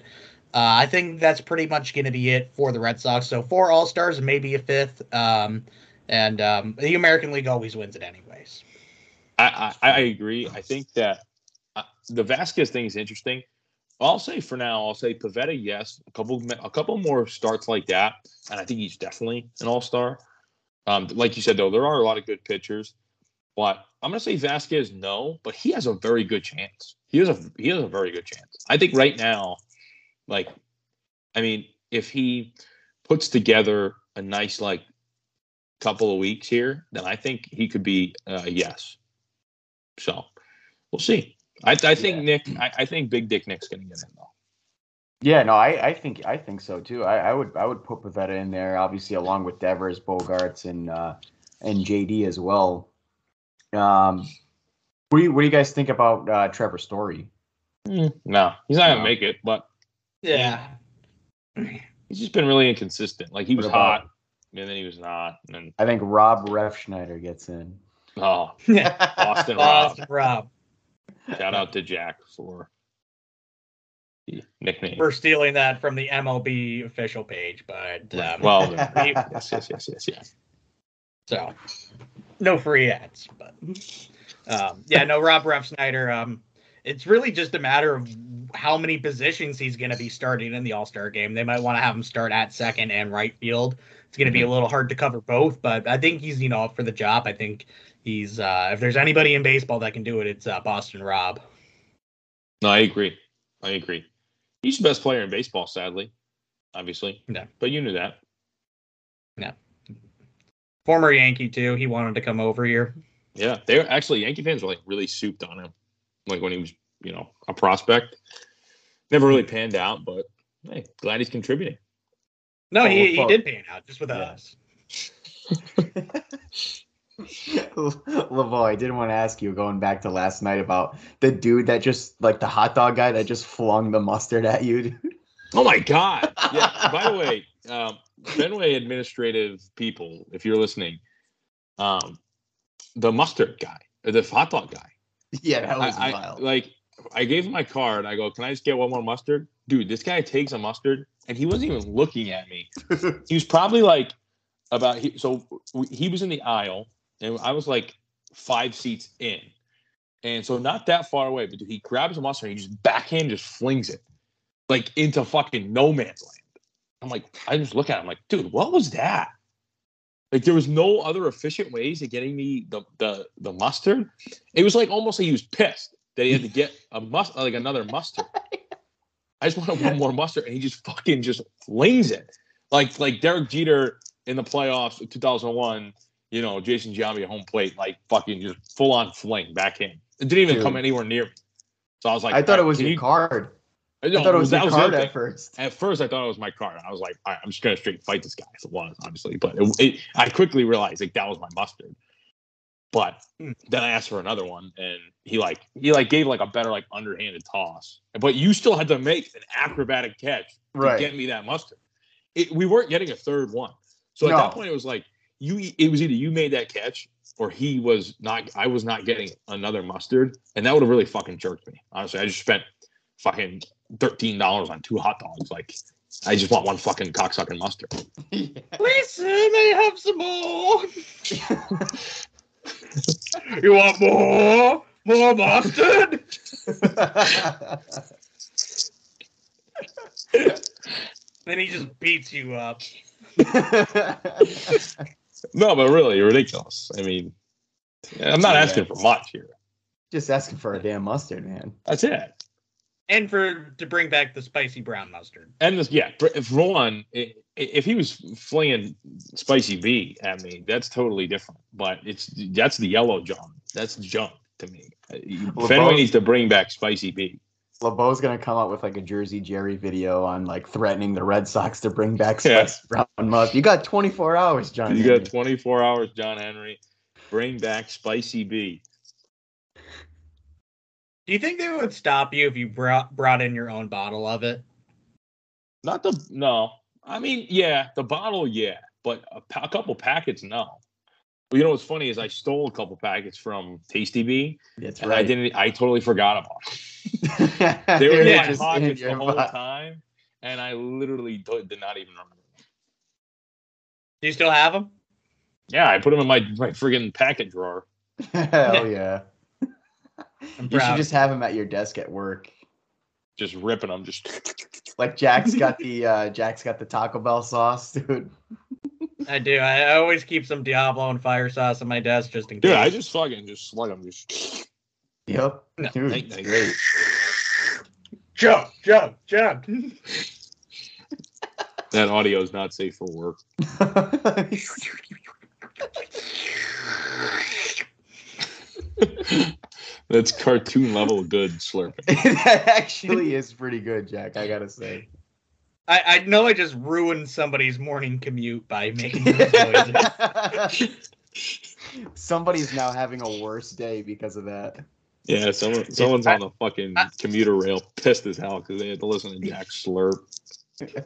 uh, I think that's pretty much going to be it for the Red Sox. So four All Stars and maybe a fifth. Um, and um, the American League always wins it anyways. I, I, I agree. I think that uh, the Vázquez thing is interesting I'll say for now, I'll say Pivetta, yes. A couple, a couple more starts like that, and I think he's definitely an all star. Um, like you said, though, there are a lot of good pitchers, but I'm gonna say Vázquez, no, but he has a very good chance. He has a he has a very good chance. I think right now, like, I mean, if he puts together a nice like couple of weeks here, then I think he could be uh, yes. So we'll see. I, I think yeah. Nick. I, I, think Big Dick Nick's going to get in though. Yeah, no, I, I think I think so too. I, I would I would put Pivetta in there, obviously along with Devers, Bogaerts, and uh, and JD as well. Um, what do you what do you guys think about uh, Trevor Story? Mm, no, he's not gonna make it, but yeah, he's just been really inconsistent. Like he was hot, and then he was not. And I think Rob Refsnyder gets in. Oh, yeah, *laughs* Austin Rob. Rob. Shout out to Jack for the nickname. We're stealing that from the MLB official page, but um, well, *laughs* yes, yes, yes, yes, yes. So, no free ads, but um, yeah, no Rob Refsnyder. Um, it's really just a matter of how many positions he's going to be starting in the All Star game. They might want to have him start at second and right field. It's going to be a mm-hmm. little hard to cover both, but I think he's you know up for the job. I think he's uh, if there's anybody in baseball that can do it, it's uh, Boston Rob. No, I agree. I agree. He's the best player in baseball, sadly. Obviously. Yeah. But you knew that. Yeah. Former Yankee too. He wanted to come over here. Yeah, they were actually Yankee fans were like really souped on him, like when he was, you know, a prospect. Never really panned out, but hey, glad he's contributing. No, he, he did pan out just with yeah. us. *laughs* Lavoy, I didn't want to ask you going back to last night about the dude that just like the hot dog guy that just flung the mustard at you. Dude. Oh my god! *laughs* Yeah. by the way, um, Fenway administrative people, if you're listening, um, the mustard guy, the hot dog guy. Yeah, that was I, wild. I, like, I gave him my card. I go, "Can I just get one more mustard?" Dude, this guy takes a mustard, and he wasn't even looking at me. he was probably like about. He, so he was in the aisle and I was like five seats in. And so not that far away, but he grabs a mustard and he just backhand just flings it like into fucking no man's land. I'm like, I just look at him like, dude, what was that? Like there was no other efficient ways of getting me the the the mustard. It was like almost like he was pissed that he had to get a must like another mustard. *laughs* I just wanted one *laughs* more mustard, and he just fucking just flings it like like Derek Jeter in the playoffs of 2001 you know, Jason Giambi at home plate, like fucking just full on fling back in. It didn't even Dude. come anywhere near me. So I was like, I thought it was your you... card. I, thought it was your card at first. At first, I thought it was my card. I was like, I'm just gonna straight fight this guy. It was obviously, but it, it, I quickly realized like that was my mustard. But then I asked for another one, and he like he like gave like a better like underhanded toss. But you still had to make an acrobatic catch right. to get me that mustard. It, we weren't getting a third one, so at that point it was like you it was either you made that catch or he was not I was not getting another mustard, and that would have really fucking jerked me. Honestly, I just spent fucking thirteen dollars on two hot dogs. Like I just want one fucking cocksucking mustard. *laughs* Please, sir, may I have some more? *laughs* you want more? More mustard? then he just beats you up. No, but really ridiculous. I mean, I'm not asking for much here. Just asking for a damn mustard, man. That's it. And for to bring back the spicy brown mustard. And this, yeah, for if Ron, i- if he was flinging spicy V at me, that's totally different. But it's that's the yellow John. That's junk to me. Uh, you- Fenway needs to bring back spicy V. LeBeau's gonna come out with like a Jersey Jerry video on like threatening the Red Sox to bring back *laughs* Yeah. Spice Brown must. You got 24 hours, John. You Henry. got 24 hours, John Henry. Bring back spicy V. Do you think they would stop you if you brought brought in your own bottle of it? Not the no. I mean, yeah, the bottle, yeah, but a, a couple packets, no. Well, you know what's funny is I stole a couple packets from Tasty Bee, That's and I didn't. I totally forgot about. Them. they *laughs* They were in my just in pockets the whole bo- time, and I literally do- did not even remember. Do you still have them? Yeah, I put them in my my friggin' packet drawer. Hell *laughs* oh, yeah. *laughs* I'm You should just have them at your desk at work. Just ripping them. Just *laughs* Like Jack's got the uh Jack's got the Taco Bell sauce, *laughs* dude. I do. I I always keep some Diablo and fire sauce on my desk just in case. dude, I just fucking just slug them. Just Yep. No, Dude, thank- it's thank jump, jump, jump. *laughs* that audio is not safe for work. That's cartoon level good slurping. *laughs* that actually is pretty good, Jack. I gotta say. I, I know I just ruined somebody's morning commute by making those noises. *laughs* Somebody's now having a worse day because of that. Yeah, someone someone's on the fucking commuter rail pissed as hell because they had to listen to Jack slurp. *laughs*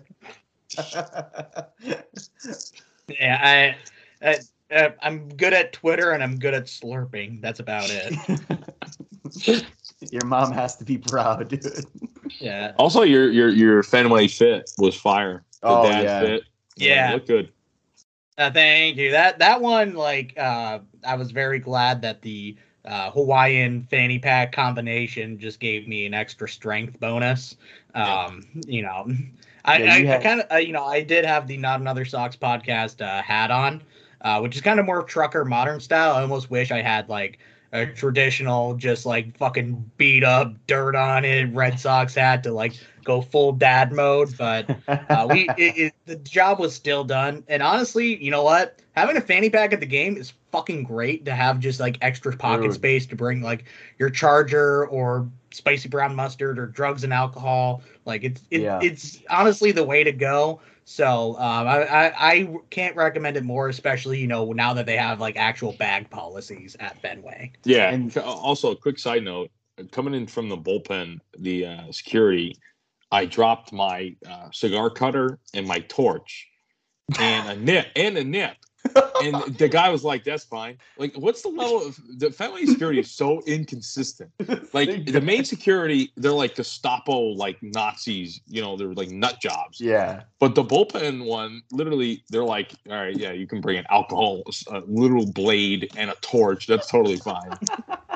Yeah, I, I, uh, I'm good at Twitter and I'm good at slurping. That's about it. *laughs* Your mom has to be proud, dude. Yeah. Also, your your your Fenway fit was fire. The Oh, dad yeah. fit. Yeah. looked good. Uh, thank you. That that one, like, uh, I was very glad that the uh, Hawaiian fanny pack combination just gave me an extra strength bonus. Um, you know, *laughs* I, Yeah, you I, had- I kind of, uh, you know, I did have the Not Another Sox podcast uh, hat on, uh, which is kind of more trucker modern style. I almost wish I had like a traditional, just like fucking beat up, dirt on it Red Sox hat to like go full dad mode, but uh, we *laughs* it, it, the job was still done. And honestly you know what? Having a fanny pack at the game is fucking great to have just like extra pocket Dude. space to bring like your charger or spicy brown mustard or drugs and alcohol. Like it's it, Yeah. it's honestly the way to go so um, I, I i can't recommend it more especially you know now that they have like actual bag policies at fenway Yeah. And- And also, a quick side note: coming in from the bullpen, the uh, security, I dropped my uh, cigar cutter and my torch, and a nip and a nip. And the guy was like, "That's fine." Like, what's the level of the Fenway security is so inconsistent. Like the main security, they're like Gestapo, like Nazis. You know, they're like nut jobs. yeah. But the bullpen one, literally, they're like, "All right, yeah, you can bring an alcohol, a little blade, and a torch. That's totally fine."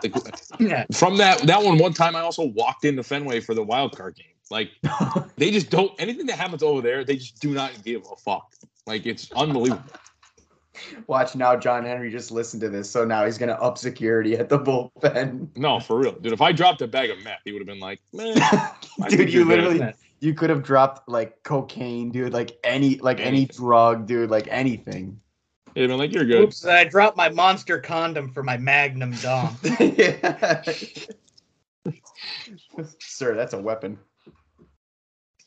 Like, yeah from that that one, one time I also walked into Fenway for the wild card game. Like *laughs* they just don't anything that happens over there. They just do not give a fuck. Like it's unbelievable. Watch now, John Henry just listened to this, so now he's gonna up security at the bullpen. No, for real, dude. If I dropped a bag of meth, he would have been like, "Man, *laughs* dude, you literally you could have dropped like cocaine, dude, like any like any drug, dude, like anything. He'd been like, "You're good." oops i dropped my monster condom for my magnum dom *laughs* yeah. *laughs* Sir, that's a weapon.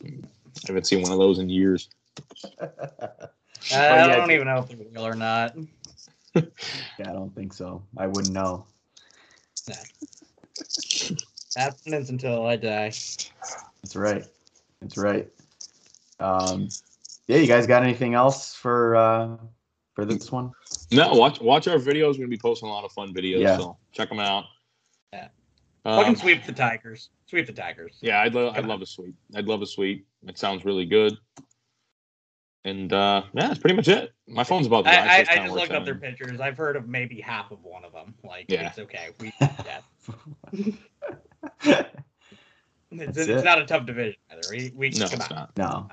I haven't seen one of those in years. *laughs* I yeah, don't dude. even know if they're real or not. *laughs* Yeah, I don't think so. I wouldn't know. Abstinence until I die. That's right. That's right. Um, yeah, you guys got anything else for uh for this one? No, watch watch our videos. We're gonna be posting a lot of fun videos, Yeah. so check them out. Yeah. Fucking sweep the Tigers. Sweep the Tigers. Yeah, I'd love I'd love a sweep. I'd love a sweep. It sounds really good. And uh yeah, that's pretty much it. My phone's about to die. I, I, it's I just worth looked up their pictures. I've heard of maybe half of one of them. Like Yeah. it's okay. We *laughs* yeah. It's, it's it. not a tough division either. We we No, come it's on. not. no.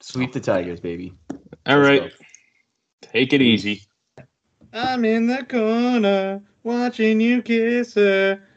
Sweep the Tigers, baby. All Let's right. go. Take it easy. I'm in the corner watching you kiss her.